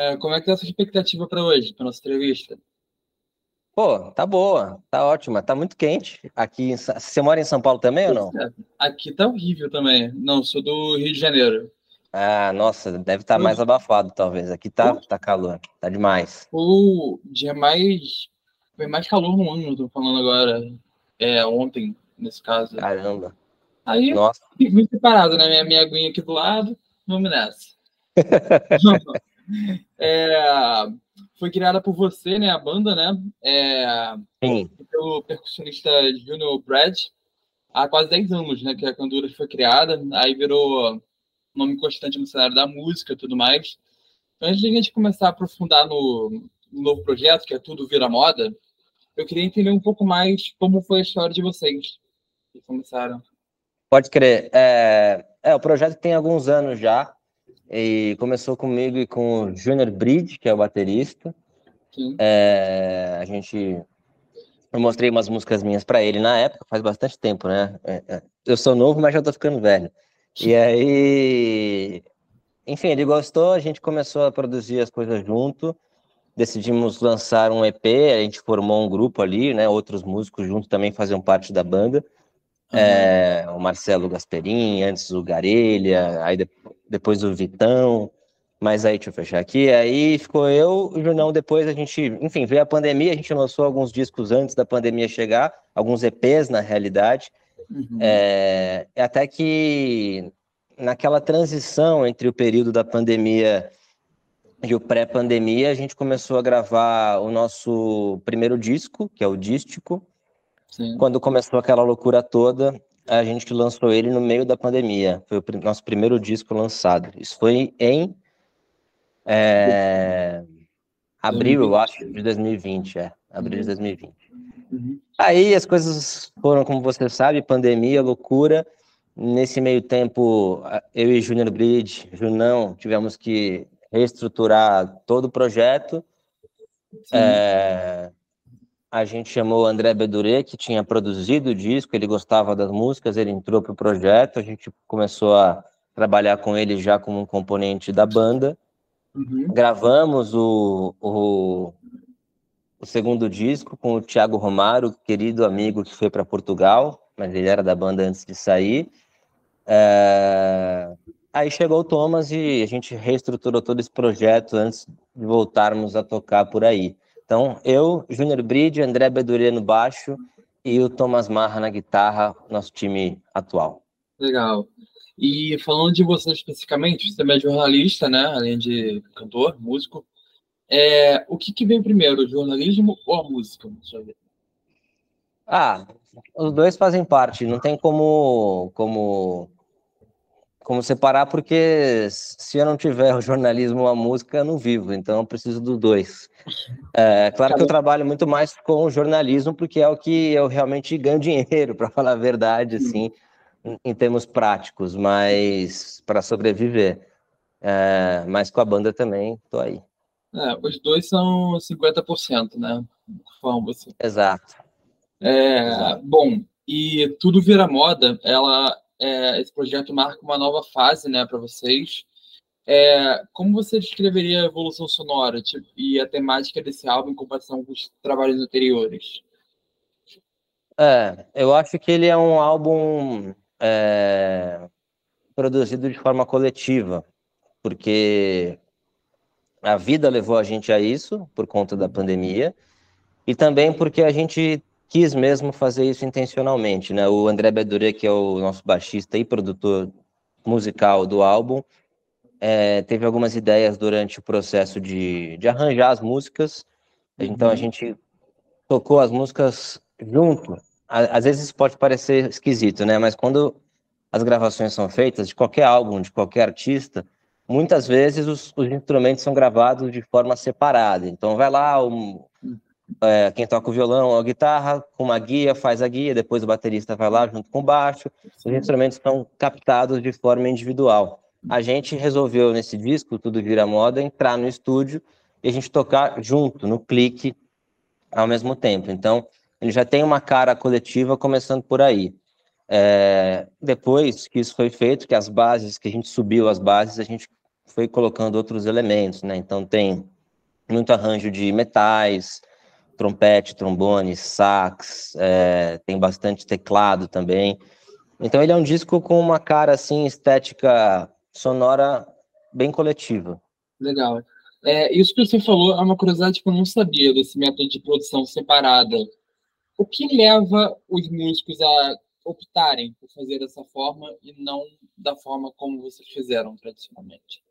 É, como é que tá a sua expectativa para hoje, para nossa entrevista? Pô, tá boa, tá ótima, tá muito quente. Aqui, você mora em São Paulo também ou não? É, aqui tá horrível também. Não, sou do Rio de Janeiro. Ah, nossa, deve estar tá mais abafado, talvez. Aqui tá, tá calor, tá demais. O dia mais. Foi mais calor no ano, tô falando agora. É, ontem, nesse caso. Caramba. Aí, nossa. fico separado, né? Minha, minha aguinha aqui do lado, vamos nessa. é, foi criada por você, né? A banda, né? É, Sim. Pelo percussionista Junior Brad, há quase 10 anos, né? Que a Candura foi criada. Aí virou nome constante no cenário da música e tudo mais. Então, antes de a gente começar a aprofundar no, no novo projeto, que é Tudo Vira Moda, eu queria entender um pouco mais como foi a história de vocês que começaram. Pode crer. É, é, o projeto tem alguns anos já. E começou comigo e com o Junior Bridge, que é o baterista. É, a gente. Eu mostrei umas músicas minhas para ele na época, faz bastante tempo, né? É, é, eu sou novo, mas já tô ficando velho. E aí, enfim, ele gostou, a gente começou a produzir as coisas junto, decidimos lançar um EP, a gente formou um grupo ali, né? Outros músicos junto também faziam parte da banda. É, o Marcelo Gasperin, antes o Garelha, aí de, depois o Vitão, mas aí deixa eu fechar aqui, aí ficou eu, o Junão, depois a gente, enfim, veio a pandemia, a gente lançou alguns discos antes da pandemia chegar, alguns EPs na realidade, Uhum. É, até que naquela transição entre o período da pandemia e o pré-pandemia, a gente começou a gravar o nosso primeiro disco, que é o Dístico. Sim. Quando começou aquela loucura toda, a gente lançou ele no meio da pandemia. Foi o nosso primeiro disco lançado. Isso foi em é, abril, 2020. eu acho, de 2020. É, abril uhum. de 2020. Uhum. Aí as coisas foram, como você sabe, pandemia, loucura. Nesse meio tempo, eu e Júnior Bridge, Junão, tivemos que reestruturar todo o projeto. É, a gente chamou o André Bedure, que tinha produzido o disco, ele gostava das músicas, ele entrou para o projeto, a gente começou a trabalhar com ele já como um componente da banda. Uhum. Gravamos o, o, o segundo disco com o Thiago Romaro, querido amigo que foi para Portugal, mas ele era da banda antes de sair. É... Aí chegou o Thomas e a gente reestruturou todo esse projeto antes de voltarmos a tocar por aí. Então, eu, Júnior Bride, André Bedurê no baixo e o Thomas Marra na guitarra, nosso time atual. Legal. E falando de você especificamente, você também é jornalista, né? Além de cantor, músico. É, o que, que veio primeiro, o jornalismo ou a música? Ah, os dois fazem parte, não tem como, como, como separar, porque se eu não tiver o jornalismo ou a música, eu não vivo, então eu preciso dos dois. É, claro que eu trabalho muito mais com o jornalismo, porque é o que eu realmente ganho dinheiro, para falar a verdade, assim, em termos práticos, mas para sobreviver. É, mas com a banda também, estou aí. É, os dois são 50%, né? Conforme você. Exato. É, Exato. Bom, e tudo vira moda. Ela, é, esse projeto marca uma nova fase, né, para vocês. É, como você descreveria a evolução sonora tipo, e a temática desse álbum em comparação com os trabalhos anteriores? É, eu acho que ele é um álbum é, produzido de forma coletiva, porque a vida levou a gente a isso por conta da pandemia e também porque a gente quis mesmo fazer isso intencionalmente, né? O André Bedure, que é o nosso baixista e produtor musical do álbum, é, teve algumas ideias durante o processo de, de arranjar as músicas. Então a uhum. gente tocou as músicas junto. Às vezes pode parecer esquisito, né? Mas quando as gravações são feitas de qualquer álbum, de qualquer artista, muitas vezes os, os, instrumentos são gravados de forma separada. Então vai lá, o, é, quem toca o violão a guitarra, com uma guia, faz a guia, depois o baterista vai lá junto com o baixo. Os instrumentos são captados de forma individual. A gente resolveu nesse disco, Tudo Vira Moda, entrar no estúdio e a gente tocar junto, no clique, ao mesmo tempo. Então, ele já tem uma cara coletiva começando por aí. É, depois que isso foi feito, que as bases, que a gente subiu as bases, a gente foi colocando outros elementos, né? Então tem muito arranjo de metais, trompete, trombone, sax, é, tem bastante teclado também. Então ele é um disco com uma cara assim estética sonora bem coletiva. Legal. É, isso que você falou é uma curiosidade que eu não sabia desse método de produção separada. O que leva os músicos a optarem por fazer dessa forma e não da forma como vocês fizeram tradicionalmente?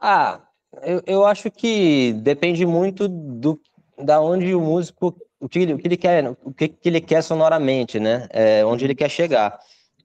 Ah, eu, eu acho que depende muito do da onde o músico o que, o que ele quer o que, que ele quer sonoramente, né? É, onde ele quer chegar.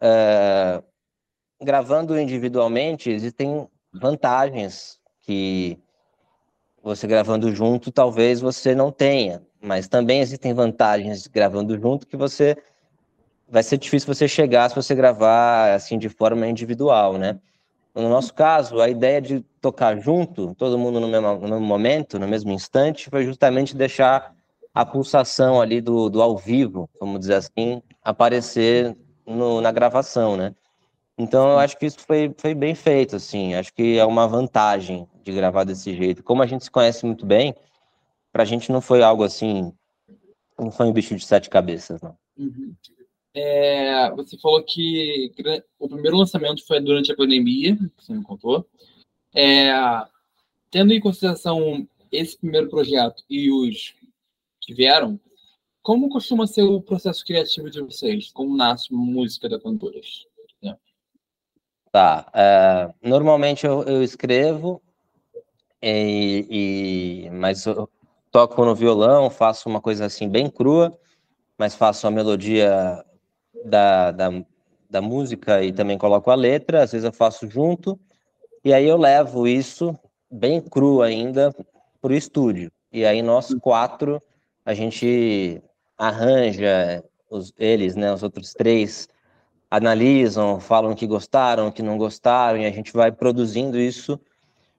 É, gravando individualmente existem vantagens que você gravando junto talvez você não tenha, mas também existem vantagens gravando junto que você vai ser difícil você chegar se você gravar assim de forma individual, né? No nosso caso, a ideia de tocar junto, todo mundo no mesmo, no mesmo momento, no mesmo instante, foi justamente deixar a pulsação ali do, do ao vivo, vamos dizer assim, aparecer no, na gravação, né? Então, eu acho que isso foi, foi bem feito, assim. Acho que é uma vantagem de gravar desse jeito. Como a gente se conhece muito bem, para a gente não foi algo assim, não foi um bicho de sete cabeças, não. Uhum. É, você falou que o primeiro lançamento foi durante a pandemia, você me contou. É, tendo em consideração esse primeiro projeto e os que vieram, como costuma ser o processo criativo de vocês? Como nasce música da Cantoras? Tá. É, normalmente eu, eu escrevo, e, e, mas eu toco no violão, faço uma coisa assim bem crua, mas faço a melodia da, da, da música e também coloco a letra, às vezes eu faço junto, e aí eu levo isso bem cru ainda para o estúdio. E aí nós quatro, a gente arranja, os, eles, né, os outros três, analisam, falam que gostaram, que não gostaram, e a gente vai produzindo isso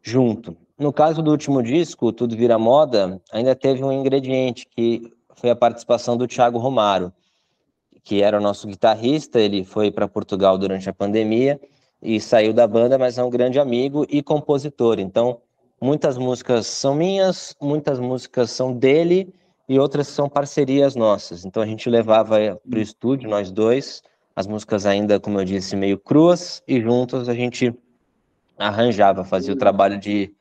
junto. No caso do último disco, Tudo Vira Moda, ainda teve um ingrediente que foi a participação do Thiago Romaro que era o nosso guitarrista, ele foi para Portugal durante a pandemia e saiu da banda, mas é um grande amigo e compositor. Então, muitas músicas são minhas, muitas músicas são dele e outras são parcerias nossas. Então, a gente levava para o estúdio, nós dois, as músicas ainda, como eu disse, meio cruas, e juntos a gente arranjava, fazia o trabalho de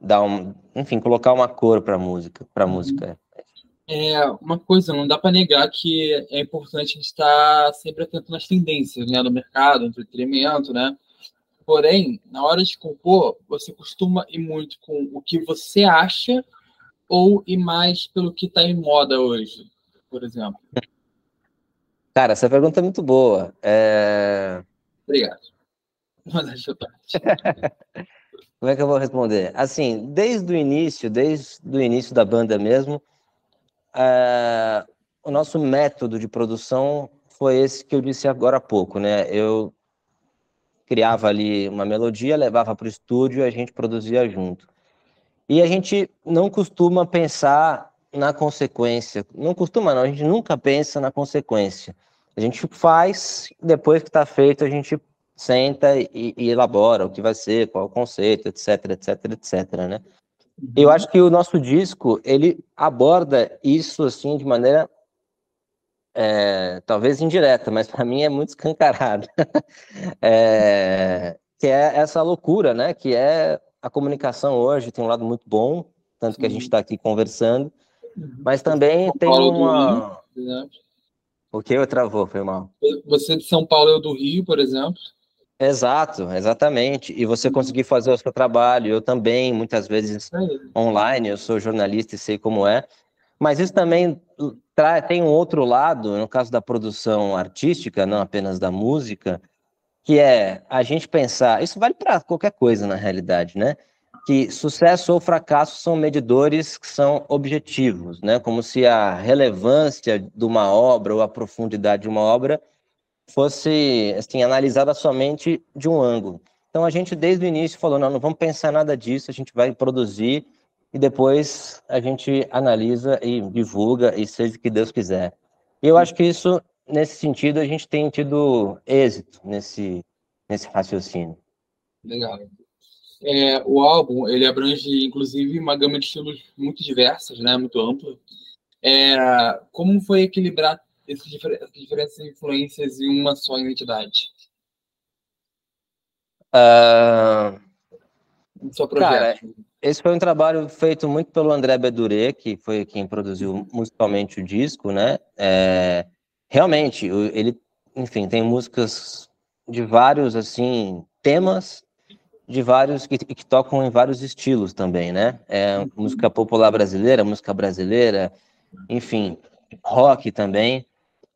dar um, enfim, colocar uma cor para música, para música é uma coisa, não dá para negar que é importante estar sempre atento nas tendências né, do mercado, entretenimento, né? Porém, na hora de compor, você costuma ir muito com o que você acha ou ir mais pelo que está em moda hoje, por exemplo? Cara, essa pergunta é muito boa. É... Obrigado. Mas Como é que eu vou responder? Assim, desde o início, desde o início da banda mesmo, é, o nosso método de produção foi esse que eu disse agora há pouco, né? Eu criava ali uma melodia, levava para o estúdio e a gente produzia junto. E a gente não costuma pensar na consequência. Não costuma, não. A gente nunca pensa na consequência. A gente faz, depois que está feito, a gente senta e, e, elabora o que vai ser, qual o conceito, etc, etc, etc, né? Eu acho que o nosso disco ele aborda isso assim de maneira é, talvez indireta, mas para mim é muito escancarada, é, que é essa loucura, né? Que é a comunicação hoje tem um lado muito bom, tanto que a gente está aqui conversando, uhum. mas também tem uma o que eu travou, foi mal. Você de São Paulo, eu do Rio, por exemplo. Exato, exatamente. E você conseguir fazer o seu trabalho, eu também, muitas vezes online, eu sou jornalista e sei como é. Mas isso também tem um outro lado, no caso da produção artística, não apenas da música, que é a gente pensar, isso vale para qualquer coisa na realidade, né? Que sucesso ou fracasso são medidores que são objetivos, né? Como se a relevância de uma obra ou a profundidade de uma obra fosse assim analisada somente de um ângulo. Então a gente desde o início falou não, não vamos pensar nada disso, a gente vai produzir e depois a gente analisa e divulga e seja o que Deus quiser. E eu acho que isso nesse sentido a gente tem tido êxito nesse nesse raciocínio. Legal. É, o álbum ele abrange, inclusive, uma gama de estilos muito diversas, né, muito ampla. É, como foi equilibrar essas diferentes influências em uma só identidade? Uh... Seu projeto. Cara, esse foi um trabalho feito muito pelo André Bedure, que foi quem produziu musicalmente o disco, né? É, realmente, ele, enfim, tem músicas de vários, assim, temas, de vários, que, que tocam em vários estilos também, né? É, música popular brasileira, música brasileira, enfim, rock também.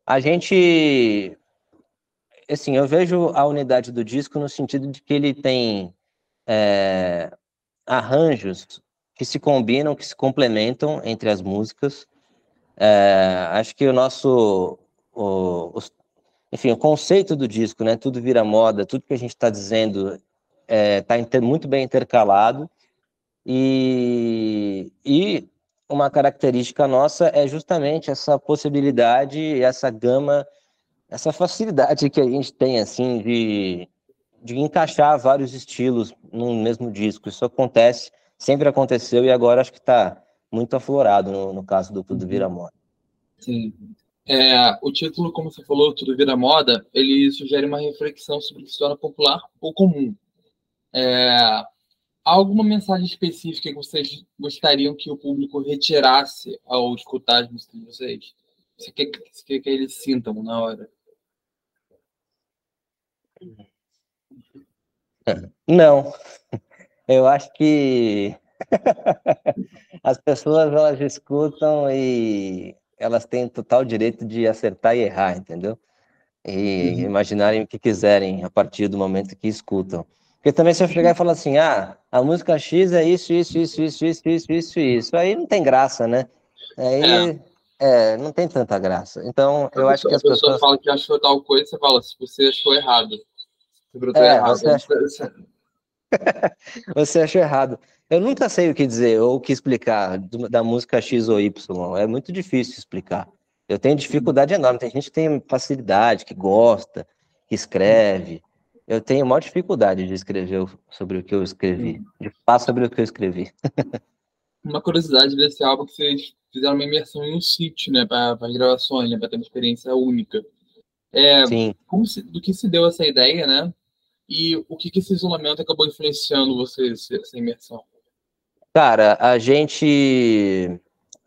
A gente, assim, eu vejo a unidade do disco no sentido de que ele tem é, arranjos que se combinam, que se complementam entre as músicas. É, acho que o nosso, o, o, enfim, o conceito do disco, né? Tudo vira moda, tudo que a gente está dizendo está é, muito bem intercalado e, e uma característica nossa é justamente essa possibilidade, essa gama, essa facilidade que a gente tem assim de de encaixar vários estilos no mesmo disco. Isso acontece, sempre aconteceu e agora acho que está muito aflorado no, no, caso do Tudo Vira Moda. Sim. É, o título, como você falou, Tudo Vira Moda, ele sugere uma reflexão sobre o que se torna popular ou comum. É, alguma mensagem específica que vocês gostariam que o público retirasse ao escutar as músicas de vocês? Você quer, você quer que eles sintam na hora? Não. Eu acho que as pessoas elas escutam e elas têm total direito de acertar e errar, entendeu? E uhum. imaginarem o que quiserem a partir do momento que escutam. Porque também se eu chegar e falar assim, ah, a música X é isso, isso, isso, isso, isso, isso, isso, isso, aí não tem graça, né? Aí é. é não tem tanta graça. Então, eu acho que as pessoas... A pessoa fala que achou tal coisa, você fala, se você achou errado. É, você, acha... você achou errado. Eu nunca sei o que dizer ou o que explicar da música X ou Y. É muito difícil explicar. Eu tenho dificuldade enorme. Tem gente que tem facilidade, que gosta, que escreve. Eu tenho maior dificuldade de escrever sobre o que eu escrevi, de falar sobre o que eu escrevi. uma curiosidade desse álbum que vocês fizeram uma imersão em um sítio, né, para as gravações, né, para ter uma experiência única. É, Sim. Se, do que se deu essa ideia, né? E o que, que esse isolamento acabou influenciando você, essa imersão? Cara, a gente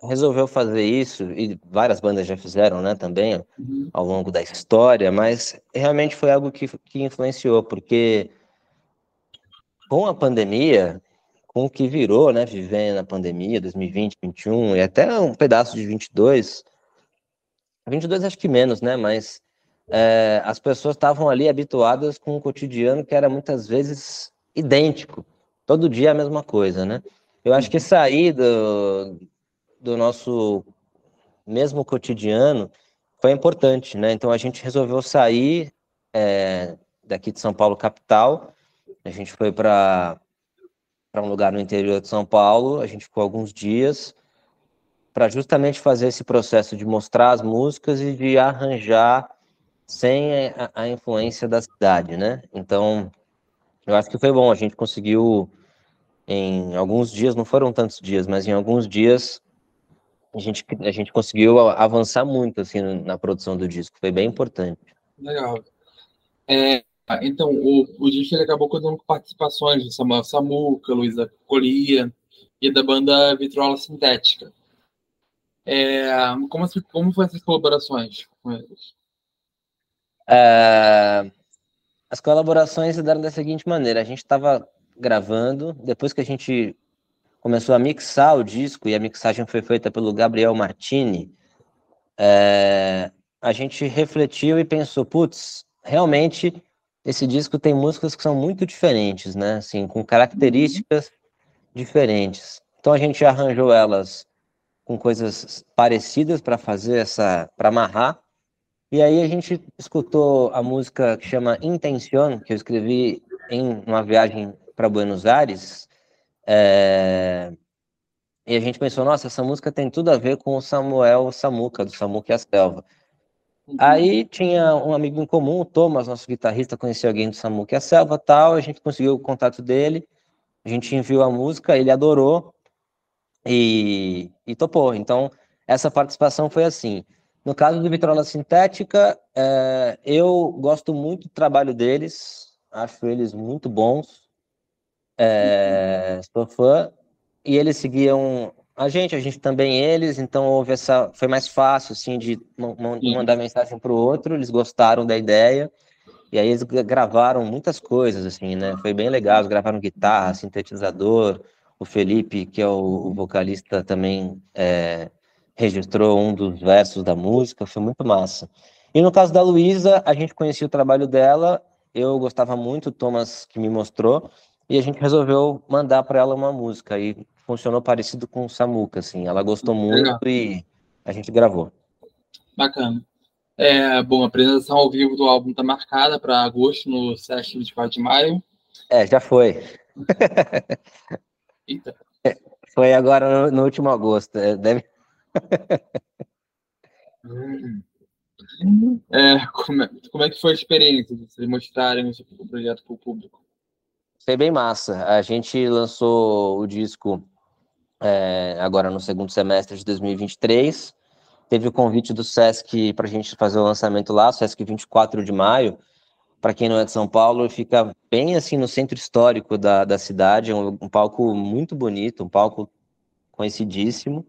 resolveu fazer isso, e várias bandas já fizeram, né, também, uhum. ao longo da história, mas realmente foi algo que, que influenciou, porque com a pandemia, com o que virou, né, vivendo na pandemia, 2020, 2021, e até um pedaço de 22, 22 acho que menos, né, mas é, as pessoas estavam ali habituadas com um cotidiano que era muitas vezes idêntico, todo dia a mesma coisa, né? Eu acho que sair do, do nosso mesmo cotidiano foi importante, né? Então a gente resolveu sair é, daqui de São Paulo capital, a gente foi para para um lugar no interior de São Paulo, a gente ficou alguns dias para justamente fazer esse processo de mostrar as músicas e de arranjar sem a, a, influência da cidade, né? Então, eu acho que foi bom. A gente conseguiu, em alguns dias, não foram tantos dias, mas em alguns dias, a gente, a gente conseguiu avançar muito, assim, na produção do disco. Foi bem importante. Legal. É, então, o, o disco ele acabou contando com participações de Samuel Samuca, Luísa Colia e da banda Vitrola Sintética. É, como, como foram essas colaborações com eles? Uh, as colaborações se deram da seguinte maneira: a gente estava gravando, depois que a gente começou a mixar o disco, e a mixagem foi feita pelo Gabriel Martini, é, a gente refletiu e pensou, putz, realmente esse disco tem músicas que são muito diferentes, né? Assim, com características diferentes. Então a gente arranjou elas com coisas parecidas para fazer essa, para amarrar e aí a gente escutou a música que chama Intención, que eu escrevi em uma viagem para Buenos Aires. É... E a gente pensou, nossa, essa música tem tudo a ver com o Samuel Samuca, do Samuca e a Selva. Uhum. Aí tinha um amigo em comum, o Thomas, nosso guitarrista, conhecia alguém do Samuca e a Selva tal, a gente conseguiu o contato dele, a gente enviou a música, ele adorou e, e topou. Então, essa participação foi assim. No caso do Vitrola Sintética, é, eu gosto muito do trabalho deles, acho eles muito bons, é, sou fã, e eles seguiam a gente, a gente também eles, então houve essa, foi mais fácil, assim, de mandar mensagem para o outro, eles gostaram da ideia, e aí eles gravaram muitas coisas, assim, né, foi bem legal, eles gravaram guitarra, sintetizador, o Felipe, que é o, vocalista, também é, registrou um dos versos da música, foi muito massa. E no caso da Luísa, a gente conhecia o trabalho dela, eu gostava muito, o Thomas que me mostrou, e a gente resolveu mandar para ela uma música, e funcionou parecido com o Samuca, assim, ela gostou muito Legal. e a gente gravou. Bacana. É, bom, a apresentação ao vivo do álbum está marcada para agosto, no SESC 24 de maio. É, já foi. Eita. Foi agora no, no último agosto. É, deve... É, como, é, como é que foi a experiência de vocês mostrarem o projeto para o público? Foi bem massa. A gente lançou o disco é, agora no segundo semestre de 2023. Teve o convite do SESC para a gente fazer o lançamento lá, SESC 24 de maio. Para quem não é de São Paulo, fica bem assim no centro histórico da, da cidade, é um, um palco muito bonito, um palco conhecidíssimo.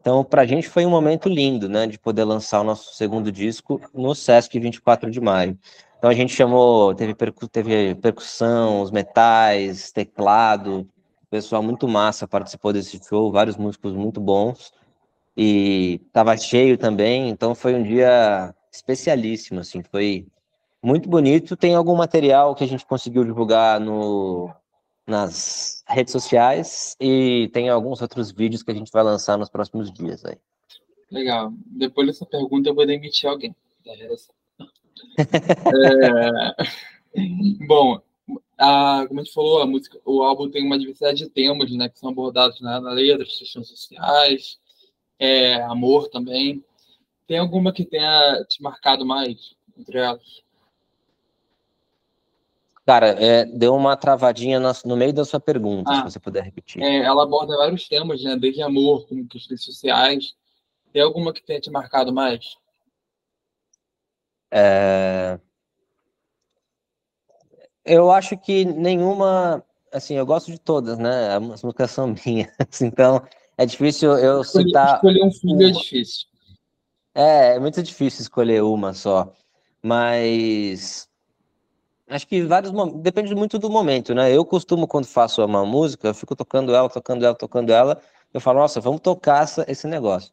Então, para a gente foi um momento lindo, né, de poder lançar o nosso segundo disco no Sesc 24 de maio. Então, a gente chamou, teve, percu teve percussão, os metais, teclado, pessoal muito massa participou desse show, vários músicos muito bons, e estava cheio também, então foi um dia especialíssimo, assim, foi muito bonito. Tem algum material que a gente conseguiu divulgar no, nas redes sociais e tem alguns outros vídeos que a gente vai lançar nos próximos dias aí. Legal. Depois dessa pergunta eu vou demitir alguém é... Bom, a, como a gente falou, a música, o álbum tem uma diversidade de temas, né, que são abordados né, na letra, questões sociais, é, amor também. Tem alguma que tenha te marcado mais entre elas? Cara, é, deu uma travadinha no, no meio da sua pergunta, ah, se você puder repetir. É, ela aborda vários temas, né? Desde amor, como questões sociais. Tem alguma que tenha te marcado mais? É... Eu acho que nenhuma. Assim, eu gosto de todas, né? As músicas são minhas, então é difícil eu citar. Escolher um filho é difícil. É, é muito difícil escolher uma só. Mas Acho que vários depende muito do momento, né? Eu costumo quando faço uma música, eu fico tocando ela, tocando ela, tocando ela, eu falo, nossa, vamos tocar essa, esse negócio.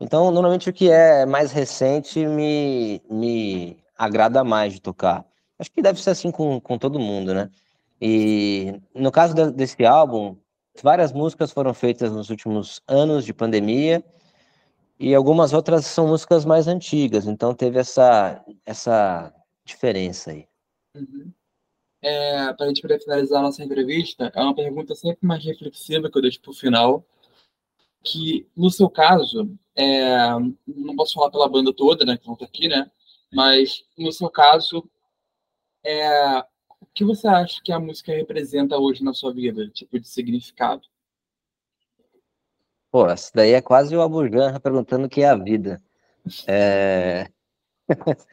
Então, normalmente o que é mais recente me, me agrada mais de tocar. Acho que deve ser assim com, com todo mundo, né? E no caso de, desse álbum, várias músicas foram feitas nos últimos anos de pandemia e algumas outras são músicas mais antigas, então teve essa, essa diferença aí. Uhum. É, para a gente poder finalizar a nossa entrevista, é uma pergunta sempre mais reflexiva que eu deixo para o final, que no seu caso, é, não posso falar pela banda toda, né, que está aqui, né, mas no seu caso, é, o que você acha que a música representa hoje na sua vida, tipo de significado? Pô, isso daí é quase o Abujan perguntando o que é a vida. É...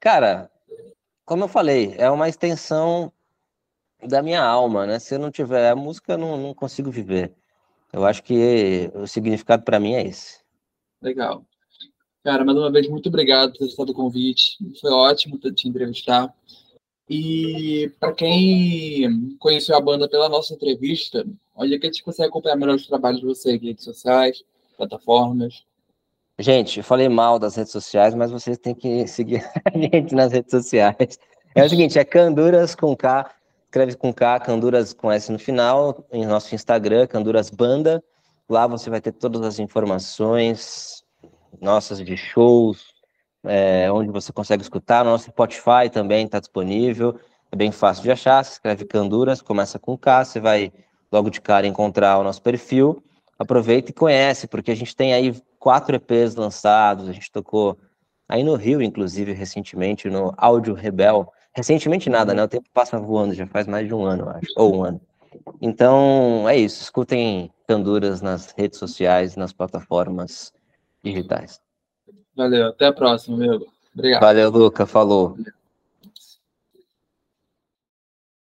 Cara, como eu falei, é uma extensão da minha alma, né? Se eu não tiver a música, eu não, não consigo viver. Eu acho que o significado para mim é esse. Legal. Cara, mais uma vez, muito obrigado por ter aceitado o convite. Foi ótimo te entrevistar. E para quem conheceu a banda pela nossa entrevista, olha que a gente consegue acompanhar melhor os trabalhos de vocês, redes sociais, plataformas. Gente, eu falei mal das redes sociais, mas vocês têm que seguir a gente nas redes sociais. É o seguinte, é Canduras com K, escreve com K, Canduras com S no final, em nosso Instagram, Canduras Banda. Lá você vai ter todas as informações nossas de shows, é, onde você consegue escutar. Nosso Spotify também está disponível, é bem fácil de achar. Se escreve Canduras, começa com K, você vai logo de cara encontrar o nosso perfil. Aproveita e conhece, porque a gente tem aí quatro EPs lançados, a gente tocou aí no Rio, inclusive, recentemente, no Áudio Rebel. Recentemente nada, né? O tempo passa voando, já faz mais de um ano, acho, ou um ano. Então, é isso. Escutem Canduras nas redes sociais, nas plataformas digitais. Valeu, até a próxima, meu. Obrigado. Valeu, Luca. Falou.